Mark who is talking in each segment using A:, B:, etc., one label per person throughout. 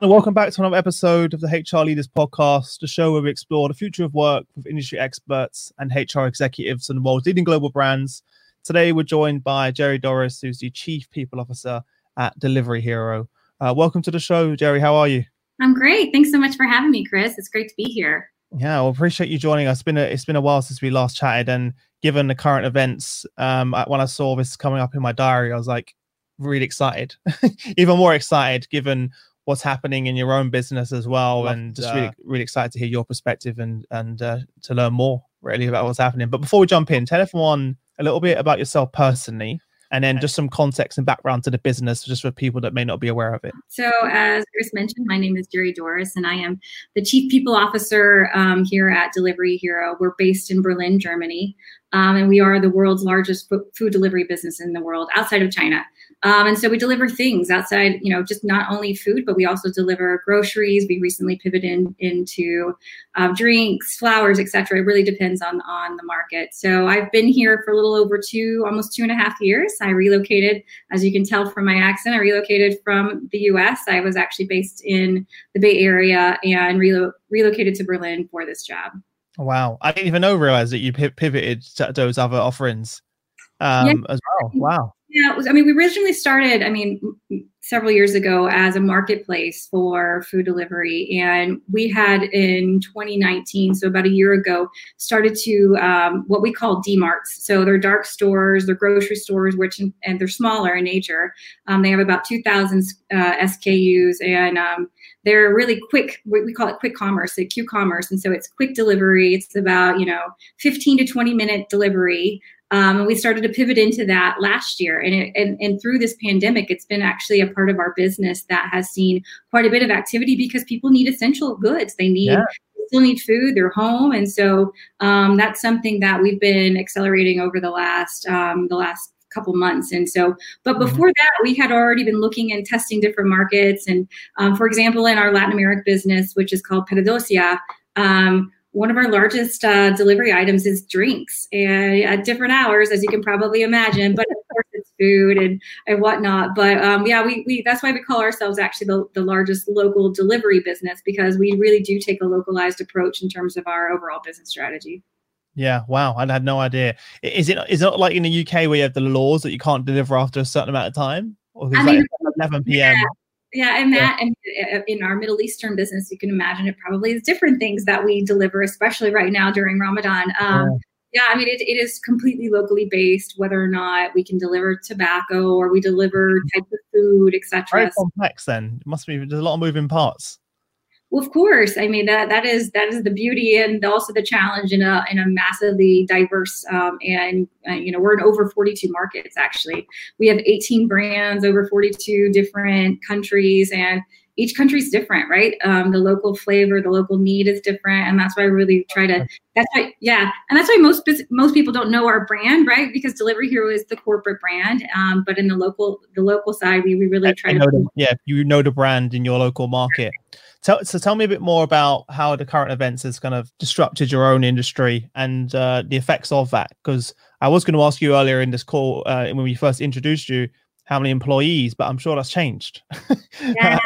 A: And welcome back to another episode of the HR Leaders Podcast, the show where we explore the future of work with industry experts and HR executives and the world's leading global brands. Today, we're joined by Jerry Doris, who's the Chief People Officer at Delivery Hero. Uh, welcome to the show, Jerry. How are you?
B: I'm great. Thanks so much for having me, Chris. It's great to be here.
A: Yeah, well, appreciate you joining us. It's been a, it's been a while since we last chatted, and given the current events, um, when I saw this coming up in my diary, I was like really excited, even more excited given what's happening in your own business as well, Love and just uh, really really excited to hear your perspective and and uh, to learn more really about what's happening. But before we jump in, tell everyone a little bit about yourself personally and then just some context and background to the business just for people that may not be aware of it.
B: So, as Chris mentioned, my name is Jerry Doris, and I am the Chief People Officer um, here at Delivery Hero. We're based in Berlin, Germany, um, and we are the world's largest food delivery business in the world outside of China. Um, and so we deliver things outside, you know, just not only food, but we also deliver groceries. We recently pivoted in, into uh, drinks, flowers, etc. It really depends on on the market. So I've been here for a little over two, almost two and a half years. I relocated, as you can tell from my accent, I relocated from the U.S. I was actually based in the Bay Area and relo- relocated to Berlin for this job.
A: Wow, I didn't even know realize that you pivoted to those other offerings um, yeah. as well. Wow.
B: Yeah, was, I mean, we originally started, I mean, several years ago as a marketplace for food delivery. And we had in 2019, so about a year ago, started to um, what we call DMarts. So they're dark stores, they're grocery stores, which, and they're smaller in nature. Um, they have about 2,000 uh, SKUs and um, they're really quick, we call it quick commerce, so Q commerce. And so it's quick delivery. It's about, you know, 15 to 20 minute delivery. Um, and we started to pivot into that last year. And, it, and, and through this pandemic, it's been actually a part of our business that has seen quite a bit of activity because people need essential goods. They need yeah. still need food, they're home. And so um, that's something that we've been accelerating over the last um, the last couple months. And so, but mm-hmm. before that, we had already been looking and testing different markets. And um, for example, in our Latin American business, which is called PedidosYa, um, one of our largest uh, delivery items is drinks and at different hours, as you can probably imagine. But of course, it's food and, and whatnot. But um, yeah, we, we that's why we call ourselves actually the, the largest local delivery business because we really do take a localized approach in terms of our overall business strategy.
A: Yeah, wow, I had no idea. Is it is it like in the UK where you have the laws that you can't deliver after a certain amount of time?
B: Or I mean, 11 p.m. Yeah yeah, and that, and uh, in our Middle Eastern business, you can imagine it probably is different things that we deliver, especially right now during Ramadan. Um, yeah. yeah, I mean, it, it is completely locally based, whether or not we can deliver tobacco or we deliver mm-hmm. types of food, etc.
A: Very complex. Then it must be there's a lot of moving parts.
B: Well, of course. I mean that that is that is the beauty and also the challenge in a in a massively diverse um, and uh, you know we're in over 42 markets actually. We have 18 brands over 42 different countries and each country's different, right? Um, the local flavor, the local need is different, and that's why I really try to. That's why, yeah, and that's why most most people don't know our brand, right? Because Delivery Hero is the corporate brand, um, but in the local the local side, we, we really try to.
A: The, yeah, you know the brand in your local market. Tell, so tell me a bit more about how the current events has kind of disrupted your own industry and uh, the effects of that. Because I was going to ask you earlier in this call uh, when we first introduced you how many employees, but I'm sure that's changed yeah.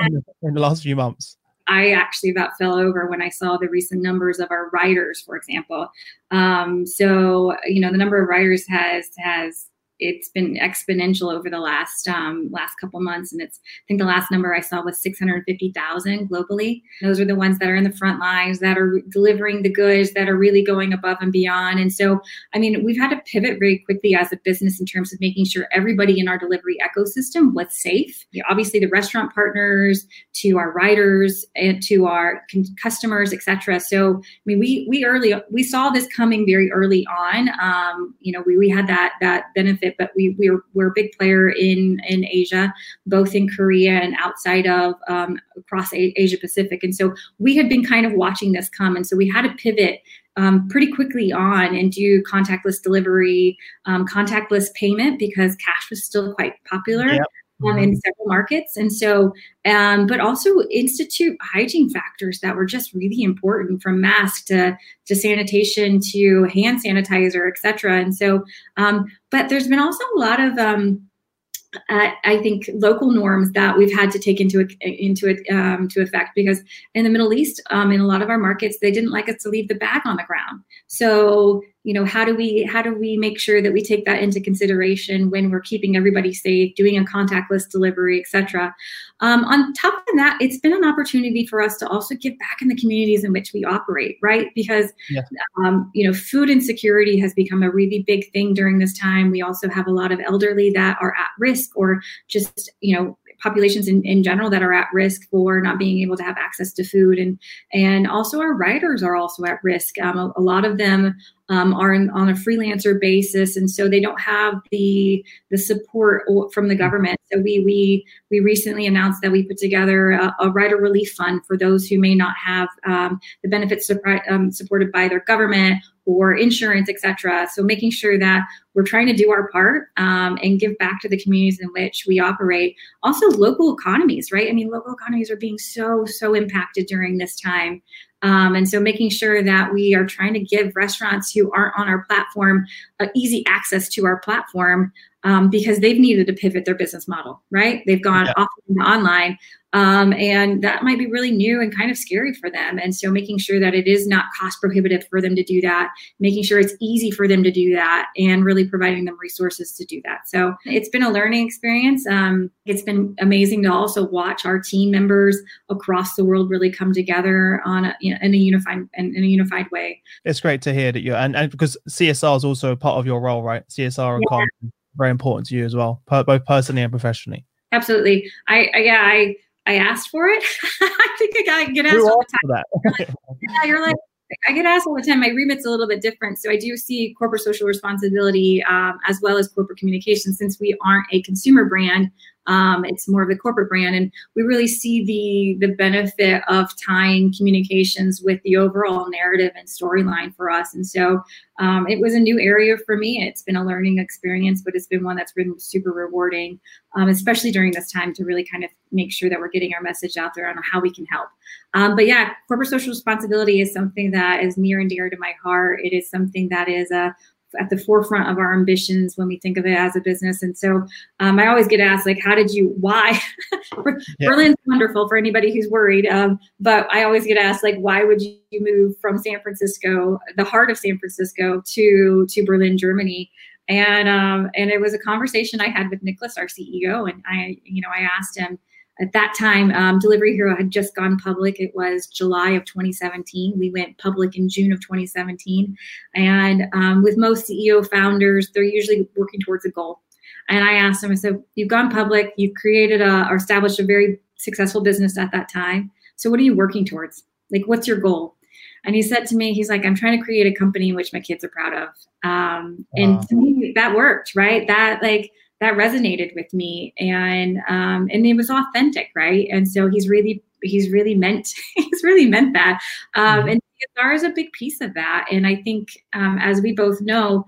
A: in the last few months.
B: I actually about fell over when I saw the recent numbers of our riders, for example. Um, so you know the number of riders has has it's been exponential over the last um, last couple months, and it's I think the last number I saw was 650,000 globally. Those are the ones that are in the front lines, that are delivering the goods, that are really going above and beyond. And so, I mean, we've had to pivot very quickly as a business in terms of making sure everybody in our delivery ecosystem was safe. Obviously, the restaurant partners, to our riders, and to our customers, etc. So, I mean, we we early we saw this coming very early on. Um, you know, we we had that that benefit but we we're we're a big player in in Asia, both in Korea and outside of um, across Asia Pacific. And so we had been kind of watching this come, and so we had to pivot um, pretty quickly on and do contactless delivery, um, contactless payment because cash was still quite popular. Yep um, in mm-hmm. several markets. And so, um, but also institute hygiene factors that were just really important from mask to, to sanitation to hand sanitizer, et cetera. And so, um, but there's been also a lot of, um, uh, I think local norms that we've had to take into into it um, to effect because in the Middle East, um, in a lot of our markets, they didn't like us to leave the bag on the ground. So you know how do we how do we make sure that we take that into consideration when we're keeping everybody safe, doing a contactless delivery, etc. Um, on top of that, it's been an opportunity for us to also give back in the communities in which we operate, right? Because yeah. um, you know food insecurity has become a really big thing during this time. We also have a lot of elderly that are at risk risk or just you know populations in, in general that are at risk for not being able to have access to food. And and also our riders are also at risk. Um, a, a, lot of them um, are in, on a freelancer basis. And so they don't have the the support from the government. So we we we recently announced that we put together a, a rider relief fund for those who may not have um, the benefits um, supported by their government or insurance, etc. So making sure that we're trying to do our part um, and give back to the communities in which we operate. Also, local economies, right? I mean, local economies are being so so impacted during this time. Um, and so making sure that we are trying to give restaurants who aren't on our platform uh, easy access to our platform um, because they've needed to pivot their business model, right? They've gone yeah. off online. Um, and that might be really new and kind of scary for them. And so making sure that it is not cost prohibitive for them to do that, making sure it's easy for them to do that, and really providing them resources to do that. So it's been a learning experience. Um, it's been amazing to also watch our team members across the world really come together on a, you know, in a unified in, in, a unified way.
A: It's great to hear that you and, and because CSR is also part of your role, right? CSR and yeah. Very important to you as well, both personally and professionally.
B: Absolutely. I, I yeah I I asked for it. I think I get asked all the time. You're like, yeah, you're like, I get asked all the time. My remit's a little bit different. So I do see corporate social responsibility um, as well as corporate communication since we aren't a consumer brand. Um, it's more of a corporate brand, and we really see the the benefit of tying communications with the overall narrative and storyline for us. And so um, it was a new area for me. It's been a learning experience, but it's been one that's been super rewarding, um, especially during this time to really kind of make sure that we're getting our message out there on how we can help. Um, but yeah, corporate social responsibility is something that is near and dear to my heart. It is something that is a at the forefront of our ambitions when we think of it as a business. And so um, I always get asked, like, how did you, why? yeah. Berlin's wonderful for anybody who's worried. Um, but I always get asked, like, why would you move from San Francisco, the heart of San Francisco, to to Berlin, Germany? And um, and it was a conversation I had with Nicholas, our CEO, and I, you know, I asked him at that time, um, Delivery Hero had just gone public. It was July of 2017. We went public in June of 2017. And um, with most CEO founders, they're usually working towards a goal. And I asked him, I said, You've gone public, you've created a, or established a very successful business at that time. So what are you working towards? Like, what's your goal? And he said to me, he's like, I'm trying to create a company in which my kids are proud of. Um, wow. And to me, that worked, right? That like that resonated with me. And um, and it was authentic right? And so he's really he's really meant he's really meant that. Um, mm-hmm. and CSR is a big piece of that. And I think um, as we both know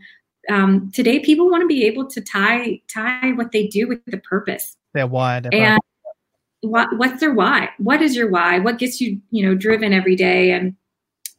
B: um, today people want to be able to tie tie what they do with the purpose.
A: Their why
B: their and what, what's their why? What is your why? What gets you you know driven every day? And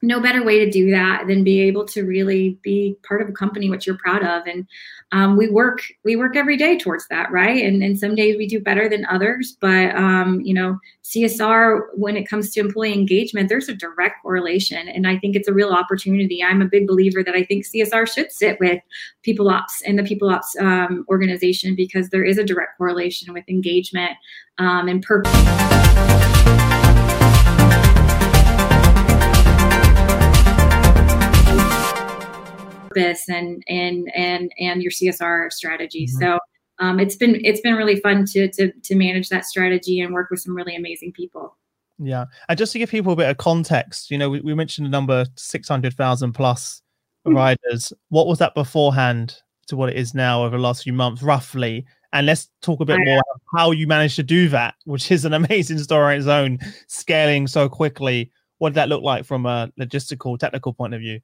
B: no better way to do that than be able to really be part of a company which you're proud of. And um, we work we work every day towards that right? And, and some days we do better than others but um, you know csr when it comes to employee engagement there's a direct correlation. And i think it's a real opportunity. I'm a big believer that i think csr should sit with people ops and the people ops um, organization because there is a direct correlation with engagement um, and purpose purpose and and and and your CSR strategy. Mm-hmm. So um, it's been it's been really fun to to to manage that strategy and work with some really amazing people.
A: Yeah, and just to give people a bit of context, you know, we, we mentioned the number six hundred thousand plus mm-hmm. riders. What was that beforehand to what it is now over the last few months, roughly? And let's talk a bit more how you managed to do that, which is an amazing story on its own, scaling so quickly. What did that look like from a logistical, technical point of view?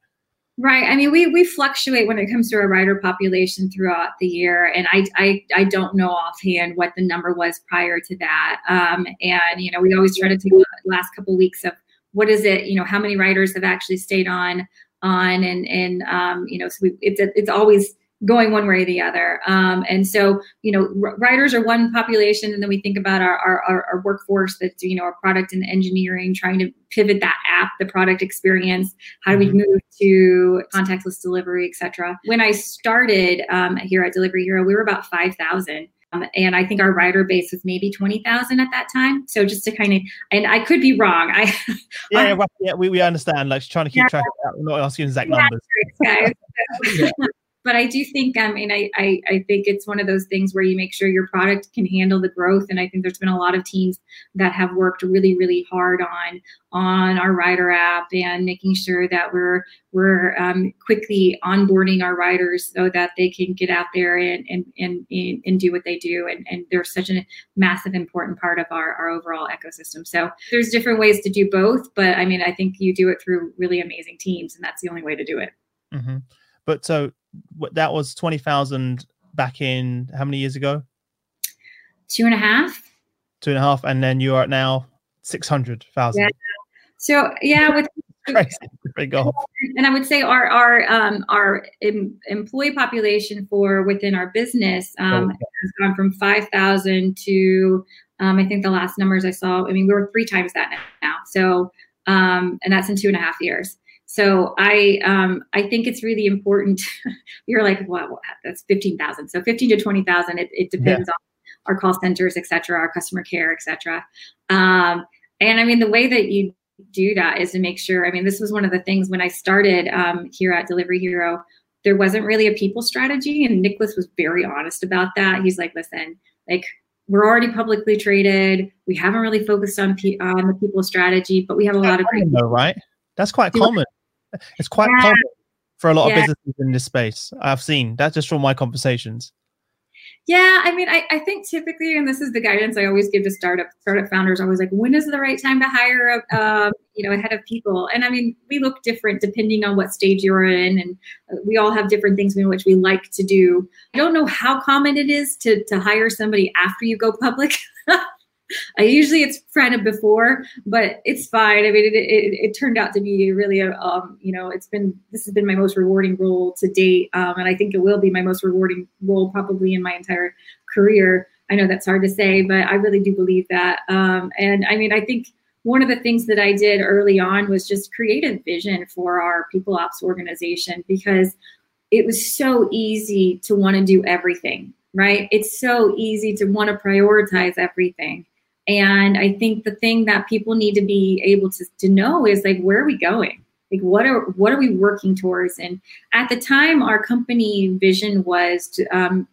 B: Right. I mean, we we fluctuate when it comes to our rider population throughout the year, and I I, I don't know offhand what the number was prior to that. Um, and you know, we always try to take the last couple of weeks of what is it? You know, how many riders have actually stayed on on, and and um, you know, so we, it's it's always going one way or the other. Um, and so, you know, riders are one population, and then we think about our, our, our workforce that's, you know, our product and engineering, trying to pivot that app, the product experience. How do we mm-hmm. move to contactless delivery, et cetera? When I started um, here at Delivery Hero, we were about 5,000. Um, and I think our rider base was maybe 20,000 at that time. So just to kind of, and I could be wrong. I
A: Yeah, yeah we, we understand. Like trying to keep yeah. track of that. We're not asking exact yeah, numbers.
B: But I do think, I mean, I, I, I think it's one of those things where you make sure your product can handle the growth. And I think there's been a lot of teams that have worked really, really hard on on our rider app and making sure that we're we're um, quickly onboarding our riders so that they can get out there and and and, and do what they do. And, and they're such a massive important part of our, our overall ecosystem. So there's different ways to do both, but I mean, I think you do it through really amazing teams, and that's the only way to do it.
A: Mm-hmm. But so that was 20,000 back in how many years ago?
B: Two and a half.
A: Two and a half. And then you are at now 600,000.
B: Yeah. So, yeah, with
A: Crazy.
B: And I would say our our um, our em- employee population for within our business um, oh. has gone from five thousand to um, I think the last numbers I saw. I mean, we were three times that now. So um, and that's in two and a half years. So I um, I think it's really important. You're like, wow, that's fifteen thousand. So fifteen to twenty thousand. It, it depends yeah. on our call centers, et cetera, our customer care, et cetera. Um, and I mean, the way that you do that is to make sure. I mean, this was one of the things when I started um, here at Delivery Hero. There wasn't really a people strategy, and Nicholas was very honest about that. He's like, listen, like we're already publicly traded. We haven't really focused on, on the people strategy, but we have a lot of
A: great. Though, right? That's quite common. It's quite yeah. common for a lot yeah. of businesses in this space. I've seen that just from my conversations.
B: Yeah, I mean, I, I think typically, and this is the guidance I always give to startup startup founders. Always like, when is the right time to hire a um, you know a head of people? And I mean, we look different depending on what stage you're in, and we all have different things in which we like to do. I don't know how common it is to to hire somebody after you go public. I usually it's kind of before, but it's fine. I mean, it, it, it turned out to be really a, um, you know, it's been, this has been my most rewarding role to date. Um, and I think it will be my most rewarding role probably in my entire career. I know that's hard to say, but I really do believe that. Um, and I mean, I think one of the things that I did early on was just create a vision for our people ops organization because it was so easy to want to do everything, right? It's so easy to want to prioritize everything. And I think the thing that people need to be able to, to know is like, where are we going? Like, what are what are we working towards? And at the time, our company vision was to um,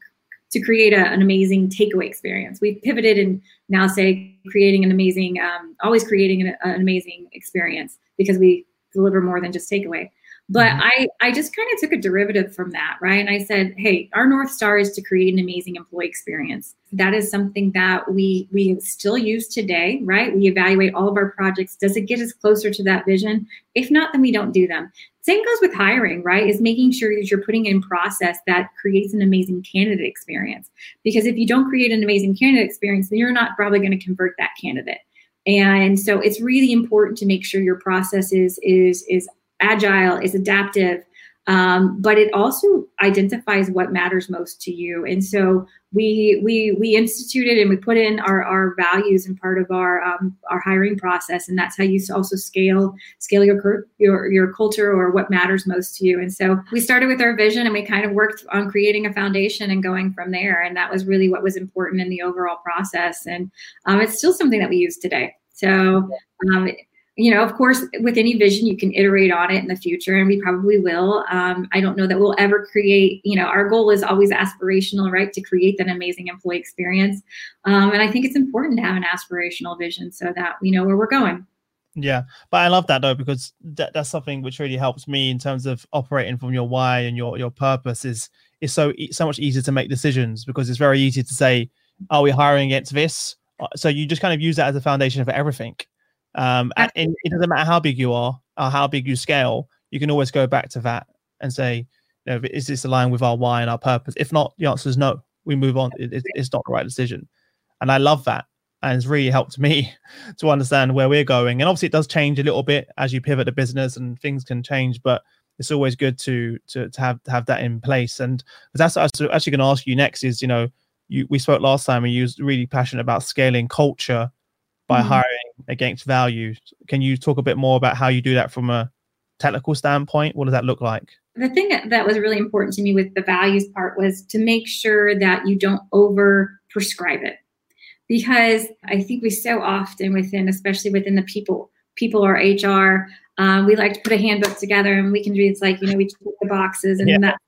B: to create a, an amazing takeaway experience. We've pivoted and now say creating an amazing, um, always creating an, an amazing experience because we deliver more than just takeaway. But mm-hmm. I, I just kind of took a derivative from that, right? And I said, hey, our North Star is to create an amazing employee experience. That is something that we we still use today, right? We evaluate all of our projects. Does it get us closer to that vision? If not, then we don't do them. Same goes with hiring, right? Is making sure that you're putting in process that creates an amazing candidate experience. Because if you don't create an amazing candidate experience, then you're not probably going to convert that candidate. And so it's really important to make sure your process is is is agile, is adaptive, um, but it also identifies what matters most to you. And so we we we instituted and we put in our, our values and part of our um, our hiring process, and that's how you also scale scale your your your culture or what matters most to you. And so we started with our vision, and we kind of worked on creating a foundation and going from there. And that was really what was important in the overall process. And um, it's still something that we use today. So um, you know, of course, with any vision, you can iterate on it in the future, and we probably will. Um, I don't know that we'll ever create, you know, our goal is always aspirational, right? To create that amazing employee experience. Um, and I think it's important to have an aspirational vision so that we know where we're going.
A: Yeah, but I love that though because that, that's something which really helps me in terms of operating from your why and your your purpose is is so so much easier to make decisions because it's very easy to say, "Are we hiring against this?" Uh, so you just kind of use that as a foundation for everything. Um, and it doesn't matter how big you are or how big you scale, you can always go back to that and say, you know, is this aligned with our why and our purpose? If not, the answer is no. We move on. It, it, it's not the right decision. And I love that. And it's really helped me to understand where we're going. And obviously, it does change a little bit as you pivot the business and things can change. But it's always good to to, to have to have that in place. And that's what I was actually going to ask you next is you know you we spoke last time and you was really passionate about scaling culture by mm-hmm. hiring against value. Can you talk a bit more about how you do that from a technical standpoint? What does that look like?
B: The thing that was really important to me with the values part was to make sure that you don't over prescribe it. Because I think we so often within, especially within the people, people or HR, um, we like to put a handbook together and we can do it's like, you know, we check the boxes and yeah. that's,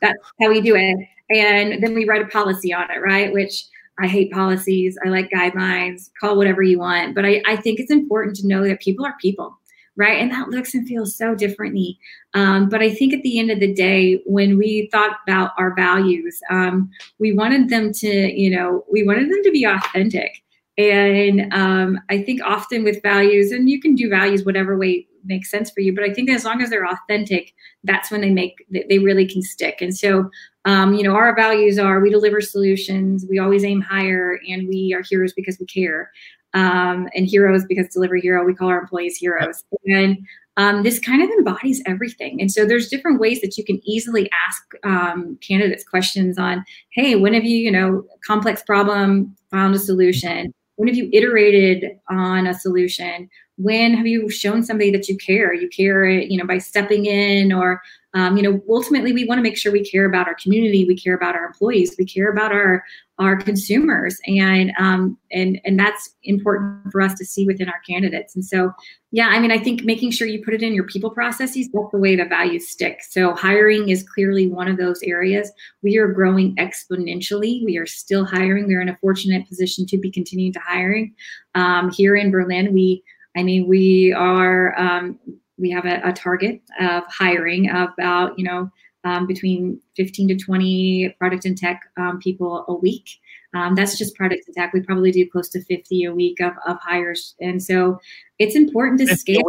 B: that's how we do it. And then we write a policy on it, right? Which I hate policies. I like guidelines, call whatever you want. But I, I think it's important to know that people are people, right? And that looks and feels so differently. Um, but I think at the end of the day, when we thought about our values, um, we wanted them to, you know, we wanted them to be authentic. And um, I think often with values, and you can do values whatever way makes sense for you, but I think as long as they're authentic, that's when they make they really can stick. And so um, you know, our values are we deliver solutions, we always aim higher, and we are heroes because we care. Um, and heroes because deliver hero, we call our employees heroes. And um, this kind of embodies everything. And so there's different ways that you can easily ask um, candidates questions on, hey, when have you, you know, complex problem found a solution? When have you iterated on a solution? When have you shown somebody that you care? You care, you know, by stepping in or um, you know ultimately we want to make sure we care about our community we care about our employees we care about our our consumers. And um, and and that's important for us to see within our candidates. And so yeah i mean i think making sure you put it in your people processes that's the way the values stick so hiring is clearly one of those areas. We are growing exponentially. We are still hiring. We're in a fortunate position to be continuing to hiring. Um, here in berlin we i mean we are um, we have a, a target of hiring about you know um, between 15 to 20 product and tech um, people a week. Um, that's just product and tech. We probably do close to 50 a week of, of hires. And so it's important to scale.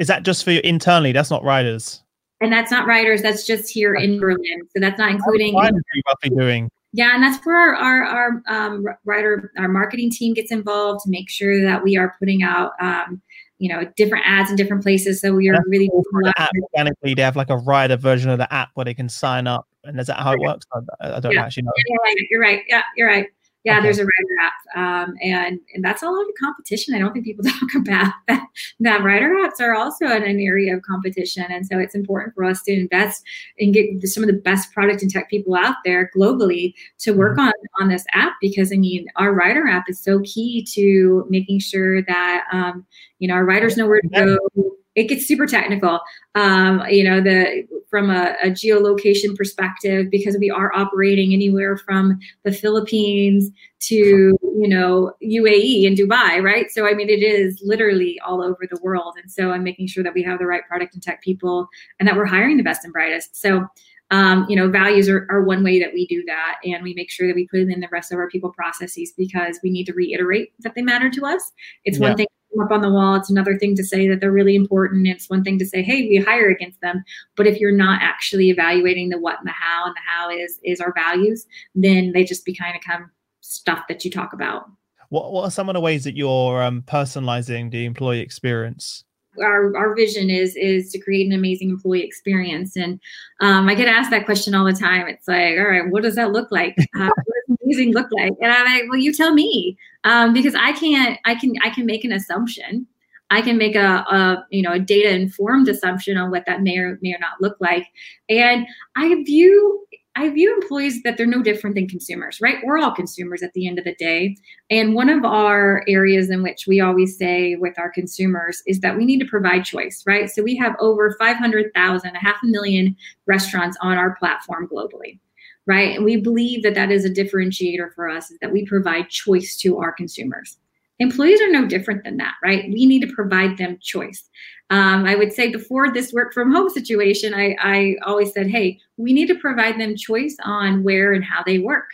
A: Is that just for you internally? That's not riders.
B: And that's not riders. That's just here in Berlin. So that's not including. What are
A: you roughly doing?
B: Yeah, and that's where our our, our um, writer, our marketing team gets involved to make sure that we are putting out um, you know different ads in different places. So we are really
A: app, organically. They have like a rider version of the app where they can sign up. And is that how it works? I, I don't
B: yeah.
A: actually know.
B: You're right. You're right. Yeah you're right yeah okay. there's a rider app um, and and that's a lot of competition i don't think people talk about that that rider apps are also in an area of competition and so it's important for us to invest and get some of the best product and tech people out there globally to work mm-hmm. on on this app because i mean our rider app is so key to making sure that um, you know our riders know where to go it gets super technical. Um, you know the from a, a, geolocation perspective because we are operating anywhere from the philippines to you know uae and dubai right? So i mean it is literally all over the world. And so i'm making sure that we have the right product and tech people and that we're hiring the best and brightest. So um, you know values are, are one way that we do that. And we make sure that we put it in the rest of our people processes because we need to reiterate that they matter to us. It's yeah. one thing up on the wall. It's another thing to say that they're really important. It's one thing to say, hey, we hire against them. But if you're not actually evaluating the what and the how, and the how is is our values, then they just be kind of come stuff that you talk about.
A: What What are some of the ways that you're um, personalizing the employee experience?
B: our, our vision is is to create an amazing employee experience and um, i get asked that question all the time it's like all right what does that look like uh, what does amazing look like and i'm like well you tell me um, because i can't i can i can make an assumption I can make a, a, you know a data informed assumption on what that may or may or not look like. And I view I view employees that they're no different than consumers, right? We're all consumers at the end of the day. And one of our areas in which we always say with our consumers is that we need to provide choice, right? So we have over 500,000, a half a million restaurants on our platform globally, right? And we believe that that is a differentiator for us is that we provide choice to our consumers. Employees are no different than that, right? We need to provide them choice. Um, I would say before this work from home situation, I, I always said, hey, we need to provide them choice on where and how they work.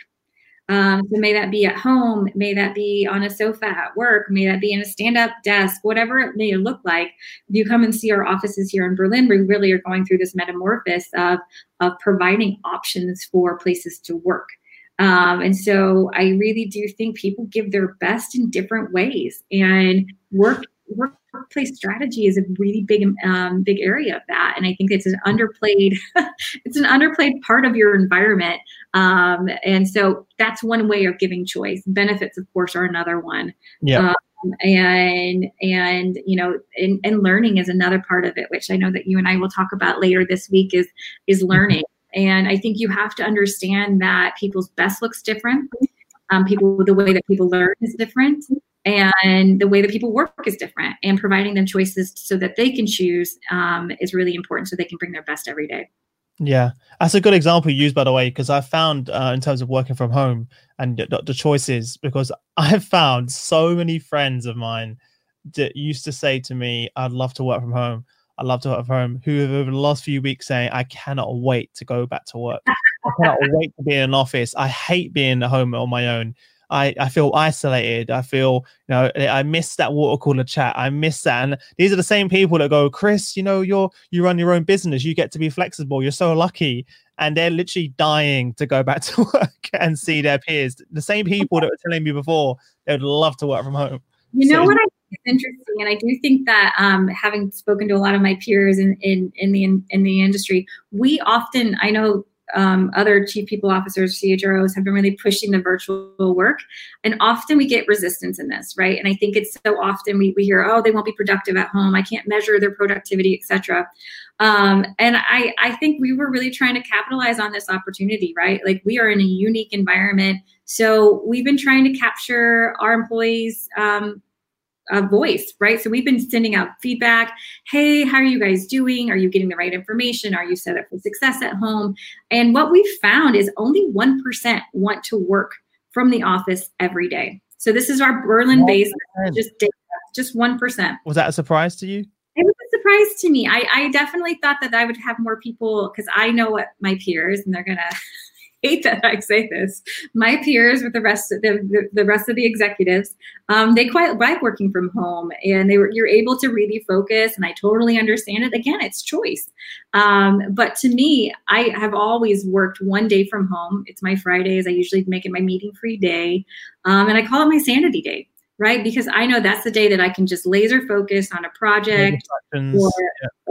B: Um, so may that be at home, may that be on a sofa at work, may that be in a stand-up desk, whatever it may look like. If you come and see our offices here in Berlin, we really are going through this metamorphosis of, of providing options for places to work. Um, and so I really do think people give their best in different ways, and work workplace strategy is a really big um, big area of that. And i think it's an underplayed it's an underplayed part of your environment. Um, and so that's one way of giving choice. Benefits of course are another one.
A: Yeah.
B: Um, and and you know and, and learning is another part of it which i know that you and i will talk about later this week is is mm-hmm. learning. And i think you have to understand that people's best looks different. Um, people the way that people learn is different and the way that people work is different and providing them choices so that they can choose um, is really important so they can bring their best every day
A: yeah that's a good example you use by the way because i found uh, in terms of working from home and the, the choices because i've found so many friends of mine that used to say to me i'd love to work from home I love to work from home, who have over the last few weeks saying, I cannot wait to go back to work. I cannot wait to be in an office. I hate being at home on my own. I, I feel isolated. I feel, you know, I miss that water cooler chat. I miss that. And these are the same people that go, Chris, you know, you're you run your own business. You get to be flexible. You're so lucky. And they're literally dying to go back to work and see their peers. The same people that were telling me before they would love to work from home.
B: You know so, what I think is interesting, and I do think that um, having spoken to a lot of my peers in in, in the in, in the industry, we often I know um, other chief people officers, CHROs, have been really pushing the virtual work. And often we get resistance in this, right? And I think it's so often we, we hear, oh, they won't be productive at home. I can't measure their productivity, etc. Um, and I, I think we were really trying to capitalize on this opportunity, right? Like we are in a unique environment. So we've been trying to capture our employees' um, a voice, right? So we've been sending out feedback. Hey, how are you guys doing? Are you getting the right information? Are you set up for success at home? And what we found is only 1% want to work from the office every day. So this is our Berlin based just data, just 1%.
A: Was that a surprise to you?
B: It was a surprise to me. I, I definitely thought that I would have more people because I know what my peers and they're gonna hate that I say this. My peers with the rest of the, the, the rest of the executives, um, they quite like working from home and they were you're able to really focus and I totally understand it. Again, it's choice. Um, but to me, I have always worked one day from home. It's my Fridays. I usually make it my meeting free day. Um, and I call it my sanity day right? Because I know that's the day that I can just laser focus on a project or,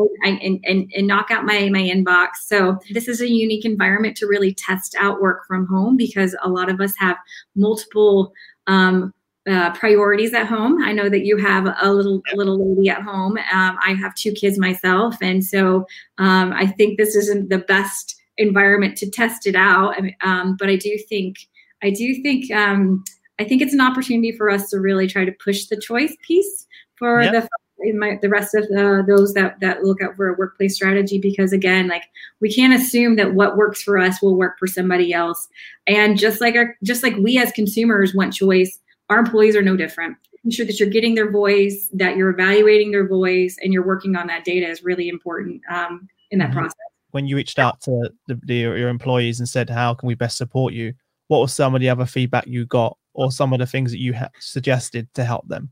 B: yeah. and, and, and knock out my, my inbox. So this is a unique environment to really test out work from home because a lot of us have multiple um, uh, priorities at home. I know that you have a little a little lady at home. Um, I have two kids myself, and so um, I think this isn't the best environment to test it out. Um, but I do think I do think um, I think it's an opportunity for us to really try to push the choice piece for yep. the my, the rest of the, those that that look out for a workplace strategy because again like we can't assume that what works for us will work for somebody else and just like our just like we as consumers want choice our employees are no different ensure that you're getting their voice that you're evaluating their voice and you're working on that data is really important um, in that mm-hmm. process
A: when you reached out to the, the, your employees and said how can we best support you what was some of the other feedback you got or some of the things that you have suggested to help them?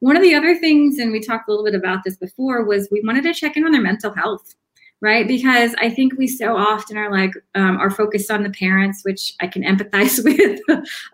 B: One of the other things, and we talked a little bit about this before, was we wanted to check in on their mental health, right? Because I think we so often are like, um, are focused on the parents, which I can empathize with.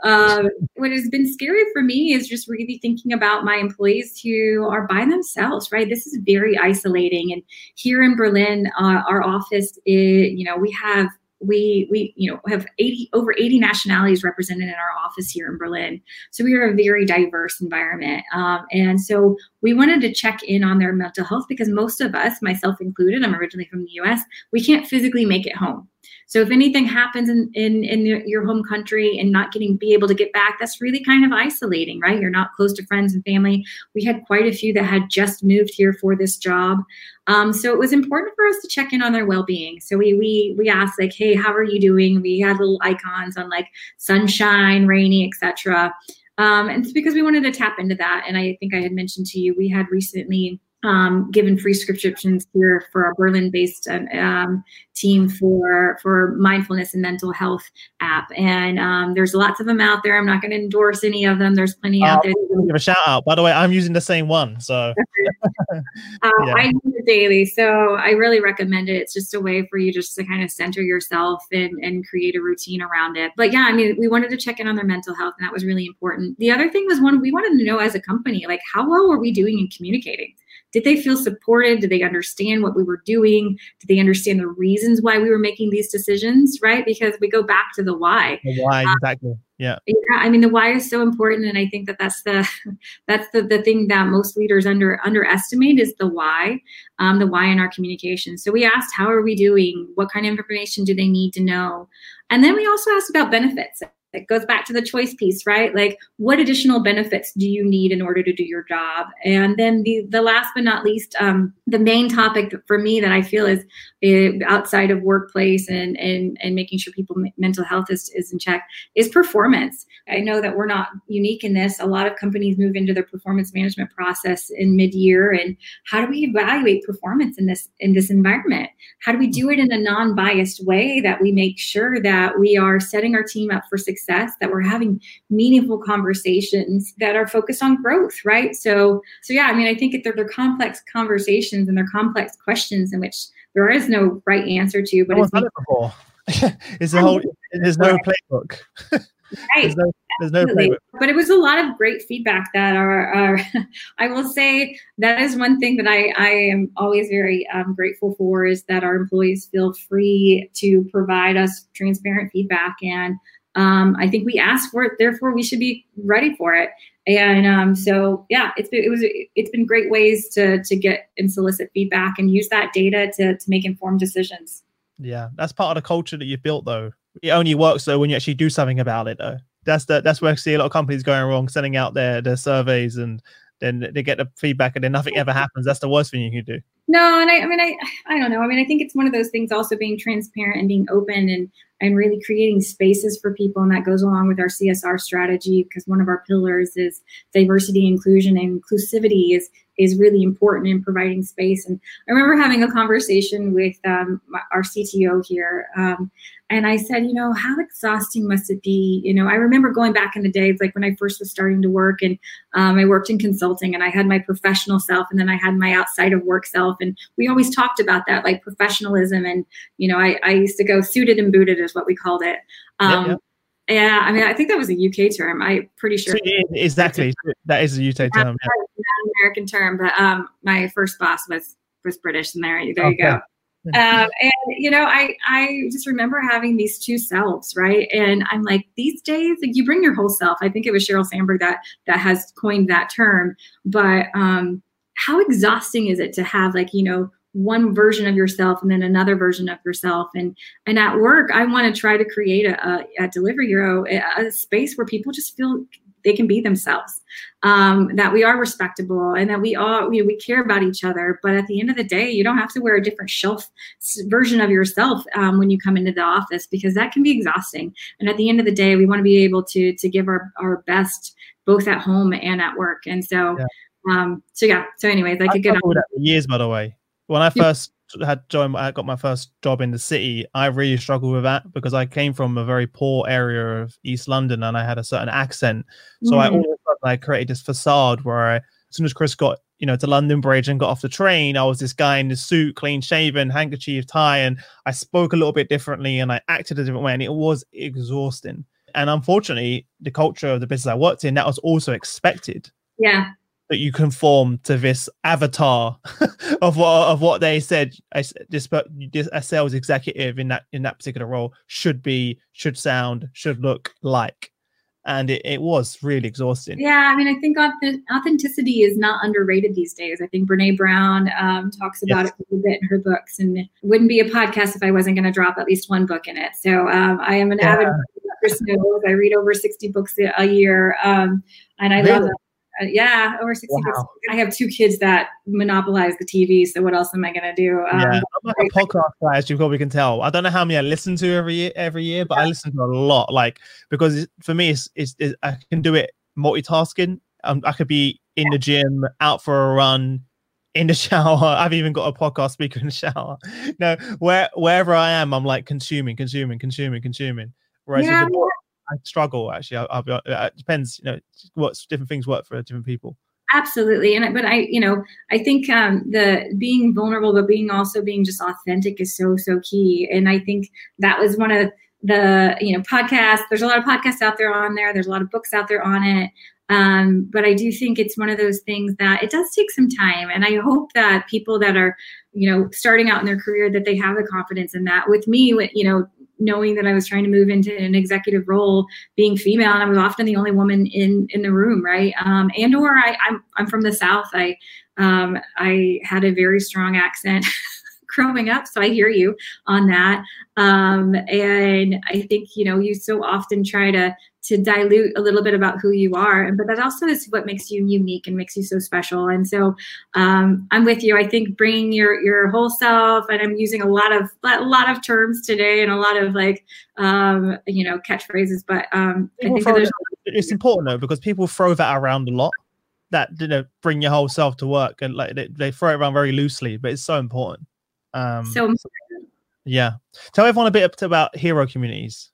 B: um, what has been scary for me is just really thinking about my employees who are by themselves, right? This is very isolating. And here in Berlin, uh, our office, is, you know, we have we we you know have 80 over 80 nationalities represented in our office here in berlin. So we are a very diverse environment. Um, and so we wanted to check in on their mental health because most of us myself included i'm originally from the us we can't physically make it home so if anything happens in, in, in your home country and not getting be able to get back, that's really kind of isolating, right? You're not close to friends and family. We had quite a few that had just moved here for this job. Um, so it was important for us to check in on their well-being. So we we we asked like, hey, how are you doing? We had little icons on like sunshine, rainy, etc. Um, and it's because we wanted to tap into that. And I think I had mentioned to you, we had recently um, given free subscriptions here for our Berlin-based um, um team for for mindfulness and mental health app. And um, there's lots of them out there. I'm not going to endorse any of them. There's plenty out there.
A: Give a shout out. By the way, I'm using the same one, so
B: uh, yeah. I use it daily. So I really recommend it. It's just a way for you just to kind of center yourself and and create a routine around it. But yeah, I mean, we wanted to check in on their mental health, and that was really important. The other thing was one we wanted to know as a company, like how well were we doing in communicating? did they feel supported? Did they understand what we were doing? Did they understand the reasons why we were making these decisions? Right? Because we go back to the why.
A: The why, um, exactly. Yeah. yeah.
B: I mean, the why is so important, and I think that that's the that's the the thing that most leaders under underestimate is the why, um, the why in our communication. So we asked, how are we doing? What kind of information do they need to know? And then we also asked about benefits it goes back to the choice piece right? Like what additional benefits do you need in order to do your job? And then the the last but not least um, the main topic for me that i feel is, eh, outside of workplace and and and making sure people mental health is, is in check is performance. I know that we're not unique in this. A lot of companies move into their performance management process in mid-year and how do we evaluate performance in this in this environment? How do we do it in a non-biased way that we make sure that we are setting our team up for success success that we're having meaningful conversations that are focused on growth right so so yeah i mean i think they're, they're complex conversations and they're complex questions in which there is no right answer to but it's,
A: it before. it's a whole there's no playbook
B: right there's no, no playbook. but it was a lot of great feedback that are, are i will say that is one thing that i i am always very um, grateful for is that our employees feel free to provide us transparent feedback and um, I think we asked for it, therefore we should be ready for it. And um, so, yeah, it's been, it was it's been great ways to to get and solicit feedback and use that data to to make informed decisions.
A: Yeah, that's part of the culture that you've built, though. It only works though when you actually do something about it, though. That's the that's where I see a lot of companies going wrong, sending out their their surveys and then they get the feedback and then nothing ever happens. That's the worst thing you can do.
B: No, and I, I mean, I, I don't know. I mean, I think it's one of those things. Also, being transparent and being open and and really creating spaces for people, and that goes along with our CSR strategy because one of our pillars is diversity, inclusion, and inclusivity is is really important in providing space. And I remember having a conversation with um, our CTO here, um, and I said, you know, how exhausting must it be? You know, I remember going back in the days, like when I first was starting to work, and um, I worked in consulting, and I had my professional self, and then I had my outside of work self, and we always talked about that, like professionalism, and you know, I, I used to go suited and booted, is what we called it. Um, yep, yep. Yeah, I mean, I think that was a UK term. I'm pretty sure.
A: Exactly, that is a UK term.
B: Yeah. American term, but um, my first boss was was British, and there, there okay. you go um, and you know, I I just remember having these two selves, right? And I'm like, these days, like you bring your whole self. I think it was Sheryl Sandberg that that has coined that term. But um, how exhausting is it to have like you know one version of yourself and then another version of yourself. And and at work i want to try to create a, a, delivery hero a, a, space where people just feel they can be themselves um, that we are respectable and that we all we care about each other. But at the end of the day you don't have to wear a different shelf version of yourself um, when you come into the office because that can be exhausting. And at the end of the day we want to be able to to give our, our best both at home and at work. And so yeah. um so yeah. So anyways i could get
A: on years by the way when i first had joined, I got my first job in the city, I really struggled with that because I came from a very poor area of East London and I had a certain accent. So mm. I all of a sudden I created this facade where I, as soon as Chris got, you know, to London Bridge and got off the train, I was this guy in the suit, clean shaven, handkerchief, tie, and I spoke a little bit differently and I acted a different way, and it was exhausting. And unfortunately, the culture of the business I worked in, that was also expected.
B: Yeah
A: that you conform to this avatar of what of what they said a, this, a sales executive in that in that particular role should be should sound should look like and it, it was really exhausting
B: yeah i mean i think authenticity is not underrated these days i think brene brown um, talks about yes. it a bit in her books and it wouldn't be a podcast if i wasn't going to drop at least one book in it so um, i am an yeah. avid i read over 60 books a year um, and i really? love uh, yeah, over 60 wow. I have two kids that monopolize the TV. So what else am I going to do?
A: Um, yeah, I'm like a podcast guy, as you probably can tell. I don't know how many I listen to every year, every year, but yeah. I listen to a lot. Like because for me, it's, it's, it's I can do it multitasking. Um, I could be in the gym, out for a run, in the shower. I've even got a podcast speaker in the shower. No, where wherever I am, I'm like consuming, consuming, consuming, consuming. Whereas
B: Yeah,
A: I struggle actually. I'll, I'll be, uh, it depends. You know, what different things work for different people.
B: absolutely and but i you know i think um the being vulnerable but being also being just authentic is so so key and i think that was one of the you know podcasts there's a lot of podcasts out there on there there's a lot of books out there on it um, but i do think it's one of those things that it does take some time and i hope that people that are you know starting out in their career that they have the confidence in that with me you know knowing that i was trying to move into an executive role being female and i was often the only woman in in the room right? Um, and or I, i'm i'm from the south. I um, i had a very strong accent growing up so i hear you on that. Um, and i think you know you so often try to to dilute a little bit about who you are and but that also is what makes you unique and makes you so special and so um, i'm with you i think bringing your your whole self and i'm using a lot of a lot of terms today and a lot of like um, you know catchphrases but um, i think that
A: throw
B: there's
A: that- it's important though because people throw that around a lot. That you know, bring your whole self to work, and like they, they throw it around very loosely, but it's so important. Um,
B: so
A: yeah, tell everyone a bit about hero communities.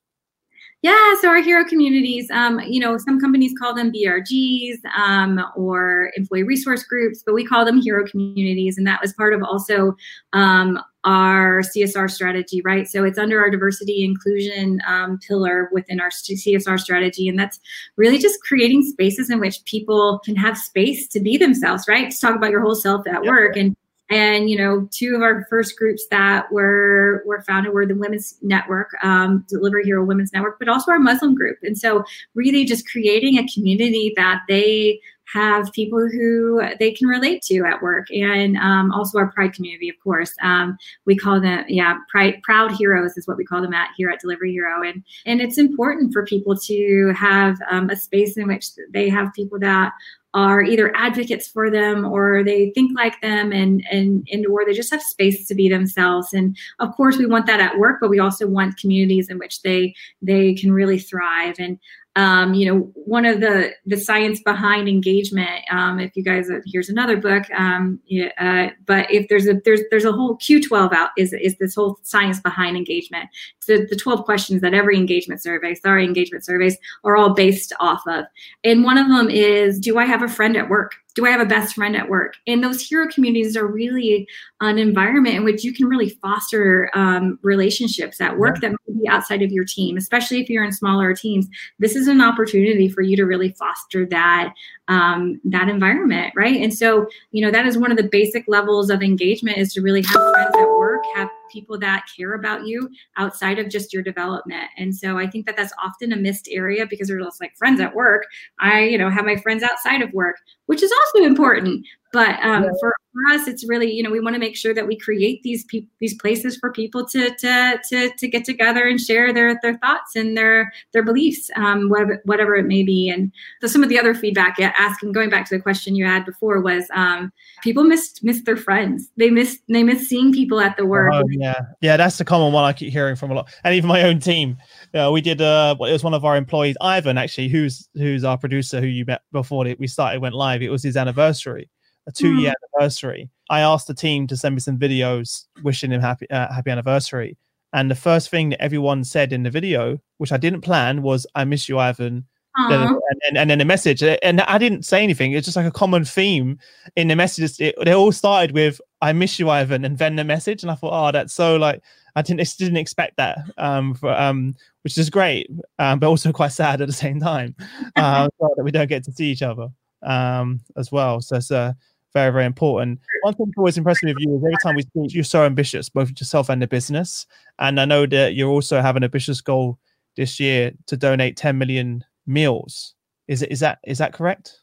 B: Yeah, so our hero communities, um, you know, some companies call them BRGs um, or employee resource groups, but we call them hero communities. And that was part of also um, our CSR strategy, right? So it's under our diversity inclusion um, pillar within our CSR strategy. And that's really just creating spaces in which people can have space to be themselves, right? To talk about your whole self at
A: Yeah.
B: work. And and you know, two of our first groups that were were founded were the Women's Network, um, Delivery Hero Women's Network, but also our Muslim group. And so, really, just creating a community that they have people who they can relate to at work, and um, also our Pride community, of course. Um, we call them, yeah, Pride Proud Heroes is what we call them at here at Delivery Hero, and and it's important for people to have um, a space in which they have people that are either advocates for them or they think like them and and and or they just have space to be themselves. And of course we want that at work but we also want communities in which they they can really thrive. And um, you know one of the the science behind engagement um, if you guys here's another book um, yeah, uh, but if there's a there's there's a whole q12 out is is this whole science behind engagement the, the 12 questions that every engagement survey sorry engagement surveys are all based off of and one of them is Do I have a friend at work? Do I have a best friend at work? And those hero communities are really an environment in which you can really foster um, relationships at work that may be outside of your team, especially if you're in smaller teams. This is an opportunity for you to really foster that um, that environment, right? And so, you know, that is one of the basic levels of engagement is to really have friends at work, have people that care about you outside of just your development. And so I think that that's often a missed area because they're just like friends at work. I, you know, have my friends outside of work, which is also important. But um,
A: Yeah.
B: for, us, it's really, you know, we want to make sure that we create these pe- these places for people to to to to get together and share their their thoughts and their their beliefs, um, whatever, whatever it may be. And so some of the other feedback, asking going back to the question you had before was um, people missed missed their friends. They missed they missed seeing people at the work.
A: Oh, yeah, yeah, that's the common one I keep hearing from a lot, and even my own team. Uh, we did. Uh, well, it was one of our employees, Ivan, actually, who's who's our producer, who you met before we started went live. It was his anniversary, a two-year anniversary. I asked the team to send me some videos wishing him happy uh, happy anniversary, and the first thing that everyone said in the video, which I didn't plan, was "I miss you, Ivan."
B: Aw.
A: and, and, and then the message and i didn't say anything it's just like a common theme in the messages it, they all started with i miss you ivan and then the message and i thought oh that's so like i didn't didn't expect that um for, um which is great um but also quite sad at the same time so that we don't get to see each other um as well so it's uh very very important one thing that's always impressed me with you is every time we speak you're so ambitious both yourself and the business and i know that you also have an ambitious goal this year to donate 10 million meals. Is it is that is that correct?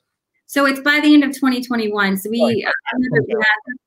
B: So it's by the end of 2021. So we,
A: Sorry.
B: uh, yeah,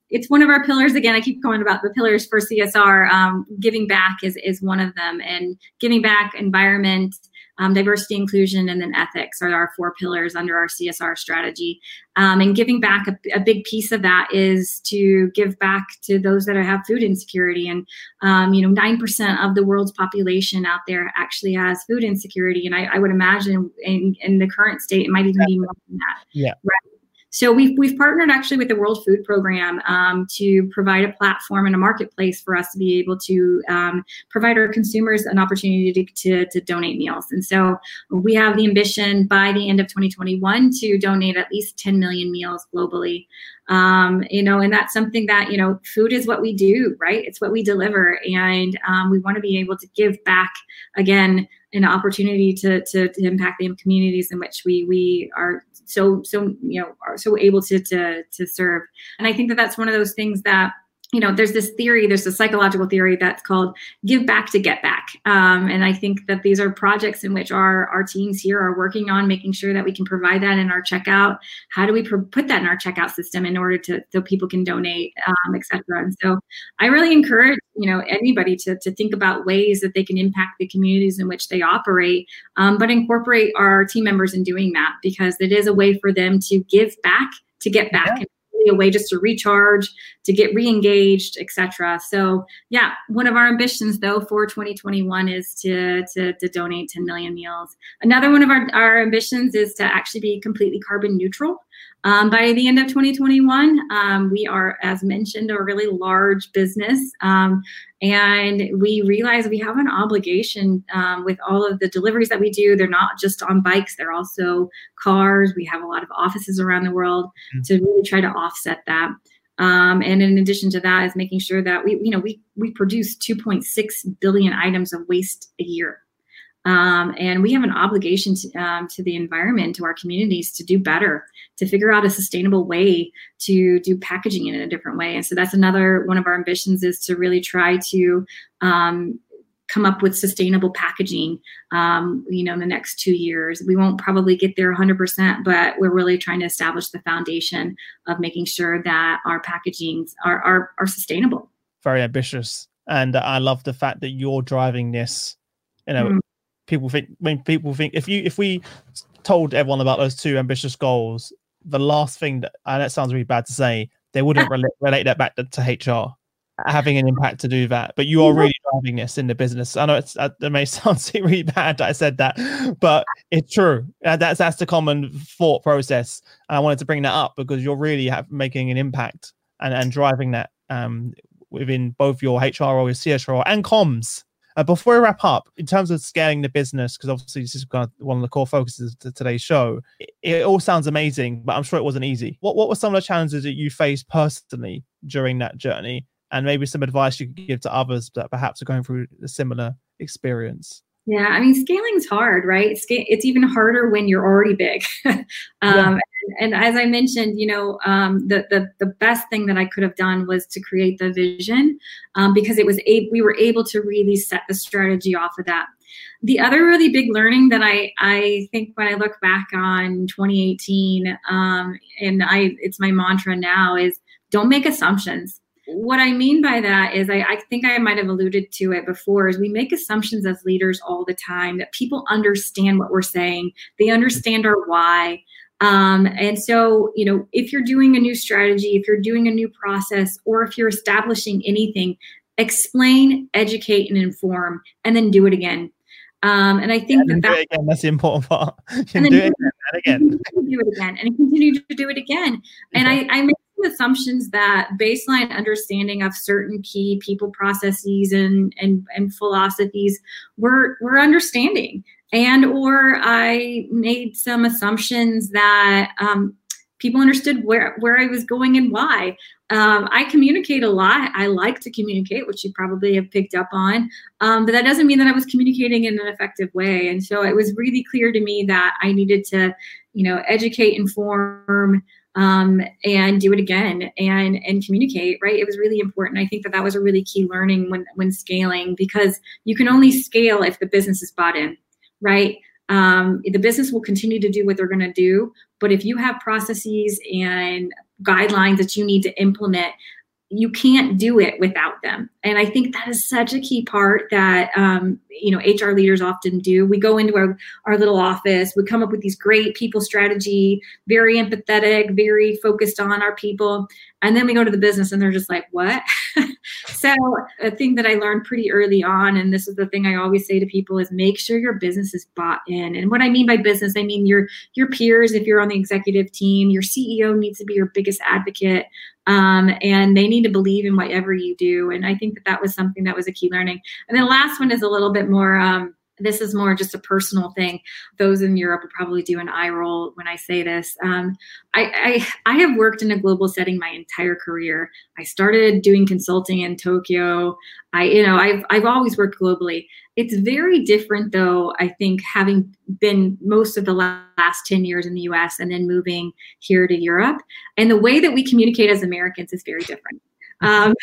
B: it's one of our pillars. Again, I keep going about the pillars for CSR. Um, giving back is is one of them, and giving back, environment, um, diversity, inclusion, and then ethics are our four pillars under our CSR strategy. Um, and giving back, a, a, big piece of that is to give back to those that have food insecurity. And um, you know, nine percent of the world's population out there actually has food insecurity, and I, I would imagine in, in the current state, it might even be more than that.
A: Yeah.
B: Right? So we've, we've partnered actually with the World Food Program um, to provide a platform and a marketplace for us to be able to um, provide our consumers an opportunity to, to, to donate meals. And so we have the ambition by the end of 2021 to donate at least 10 million meals globally. Um, you know, and that's something that, you know, food is what we do, right? It's what we deliver. And um, we want to be able to give back again an opportunity to, to, to impact the communities in which we we are so so you know are so able to to to serve. And i think that that's one of those things that you know there's this theory there's a psychological theory that's called give back to get back. Um, and i think that these are projects in which our our teams here are working on making sure that we can provide that in our checkout. How do we pr- put that in our checkout system in order to so people can donate um, etc and so i really encourage you know anybody to, to think about ways that they can impact the communities in which they operate um, but incorporate our team members in doing that because it is a way for them to give back to get back yeah a way just to recharge, to get re-engaged, etc. So yeah, one of our ambitions though for 2021 is to, to, to donate 10 million meals. Another one of our, our ambitions is to actually be completely carbon neutral. Um, by the end of 2021, um, we are, as mentioned, a really large business. Um, and we realize we have an obligation um, with all of the deliveries that we do. They're not just on bikes, they're also cars. We have a lot of offices around the world mm-hmm. to really try to offset that. Um, and in addition to that, is making sure that we, you know, we we produce 2.6 billion items of waste a year. Um, and we have an obligation to, um, to the environment, to our communities, to do better, to figure out a sustainable way to do packaging in a different way. And so that's another one of our ambitions is to really try to um, come up with sustainable packaging. Um, you know, in the next two years, we won't probably get there 100%, but we're really trying to establish the foundation of making sure that our packagings are are, are sustainable.
A: Very ambitious, and I love the fact that you're driving this. You know, mm people think when people think if you if we told everyone about those two ambitious goals, the last thing that and that sounds really bad to say, they wouldn't relate, relate that back to, to, HR having an impact to do that. But you are really driving this in the business. I know it's uh, it may sound really bad that I said that, but it's true. That's that's the common thought process. And I wanted to bring that up because you're really have, making an impact and and driving that um within both your HR or your CSR and comms uh, before we wrap up, in terms of scaling the business, because obviously this is kind of one of the core focuses of today's show, it, it, all sounds amazing, but I'm sure it wasn't easy. What What were some of the challenges that you faced personally during that journey, and maybe some advice you could give to others that perhaps are going through a similar experience?
B: Yeah, I mean, scaling's hard, right? It's even harder when you're already big. um, yeah. And, as I mentioned, you know, um, the, the the best thing that I could have done was to create the vision, um, because it was a, we were able to really set the strategy off of that. The other really big learning that I I think when I look back on 2018, um, and I it's my mantra now is don't make assumptions what I mean by that is I, I, think I might have alluded to it before is we make assumptions as leaders all the time that people understand what we're saying. They understand our why. Um, and so, you know, if you're doing a new strategy, if you're doing a new process, or if you're establishing anything, explain, educate, and inform, and then do it again. Um, and I think
A: yeah,
B: that, that
A: again, that's the important part. You can do it again.
B: Do it again and continue to do it again. And I, I make assumptions that baseline understanding of certain key people processes and and, and philosophies were were understanding and or i made some assumptions that um, people understood where where i was going and why. Um, i communicate a lot. I like to communicate which you probably have picked up on. Um, but that doesn't mean that i was communicating in an effective way. And so it was really clear to me that i needed to you know educate inform um, and do it again and and communicate right? It was really important. I think that that was a really key learning when when scaling because you can only scale if the business is bought in right? Um, the business will continue to do what they're going to do but if you have processes and guidelines that you need to implement you can't do it without them. And i think that is such a key part that um, you know hr leaders often do. We go into our, our little office we come up with these great people strategy very empathetic very focused on our people and then we go to the business and they're just like what? So a thing that i learned pretty early on and this is the thing i always say to people is make sure your business is bought in. And what i mean by business i mean your your peers if you're on the executive team your ceo needs to be your biggest advocate um, and they need to believe in whatever you do. And i think that that was something that was a key learning. And then the last one is a little bit more um, this is more just a personal thing. Those in Europe will probably do an eye roll when I say this. Um, I, I, I have worked in a global setting my entire career. I started doing consulting in Tokyo. I you know I've I've always worked globally. It's very different though. I think having been most of the last ten years in the U.S. and then moving here to Europe, and the way that we communicate as Americans is very different. Um,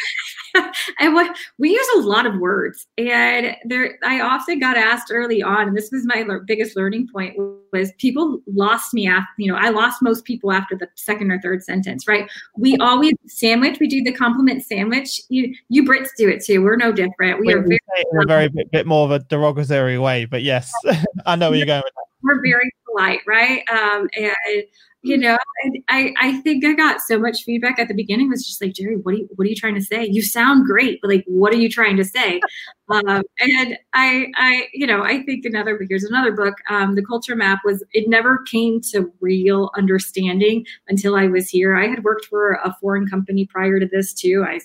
B: and what we use a lot of words, and there I often got asked early on, and this was my le- biggest learning point was people lost me after you know I lost most people after the second or third sentence. Right? We always sandwich. We do the compliment sandwich. You you Brits do it too. We're no different. We, we are very,
A: in a very bit, bit, more of a derogatory way, but yes, I know where you're going with that.
B: We're very polite, right? Um, and you know I, I think i got so much feedback at the beginning was just like jerry what are you what are you trying to say? You sound great but like what are you trying to say? Um, and i i you know i think another here's another book um, the culture map was it never came to real understanding until i was here. I had worked for a foreign company prior to this too. I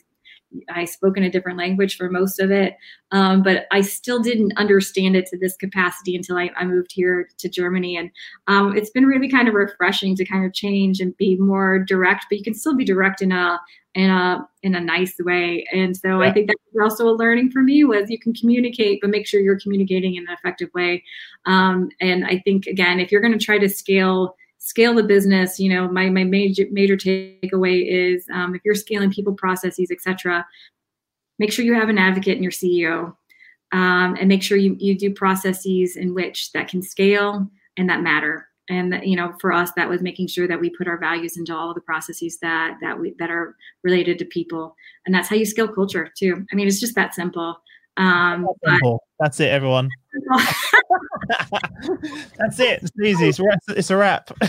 B: I spoke in a different language for most of it, um, but I still didn't understand it to this capacity until I, I moved here to Germany. And um, it's been really kind of refreshing to kind of change and be more direct, but you can still be direct in a in a in a nice way. And so yeah. I think that's also a learning for me was you can communicate, but make sure you're communicating in an effective way. Um, and I think again, if you're going to try to scale scale the business you know my, my major major takeaway is um, if you're scaling people processes etc make sure you have an advocate in your ceo um, and make sure you, you do processes in which that can scale and that matter. And you know for us that was making sure that we put our values into all the processes that that we that are related to people. And that's how you scale culture too. I mean it's just that simple um,
A: that's, but, that's it everyone That's it. It's easy. It's, it's a wrap.
B: you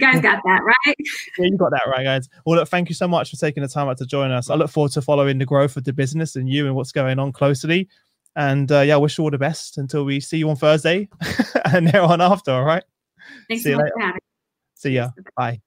B: guys got that right.
A: Yeah, you got that right, guys. Well, look, thank you so much for taking the time out to join us. I look forward to following the growth of the business and you and what's going on closely. And uh, yeah, I wish you all the best until we see you on Thursday and there on after. All right.
B: Thanks see so much for having.
A: See ya. Bye.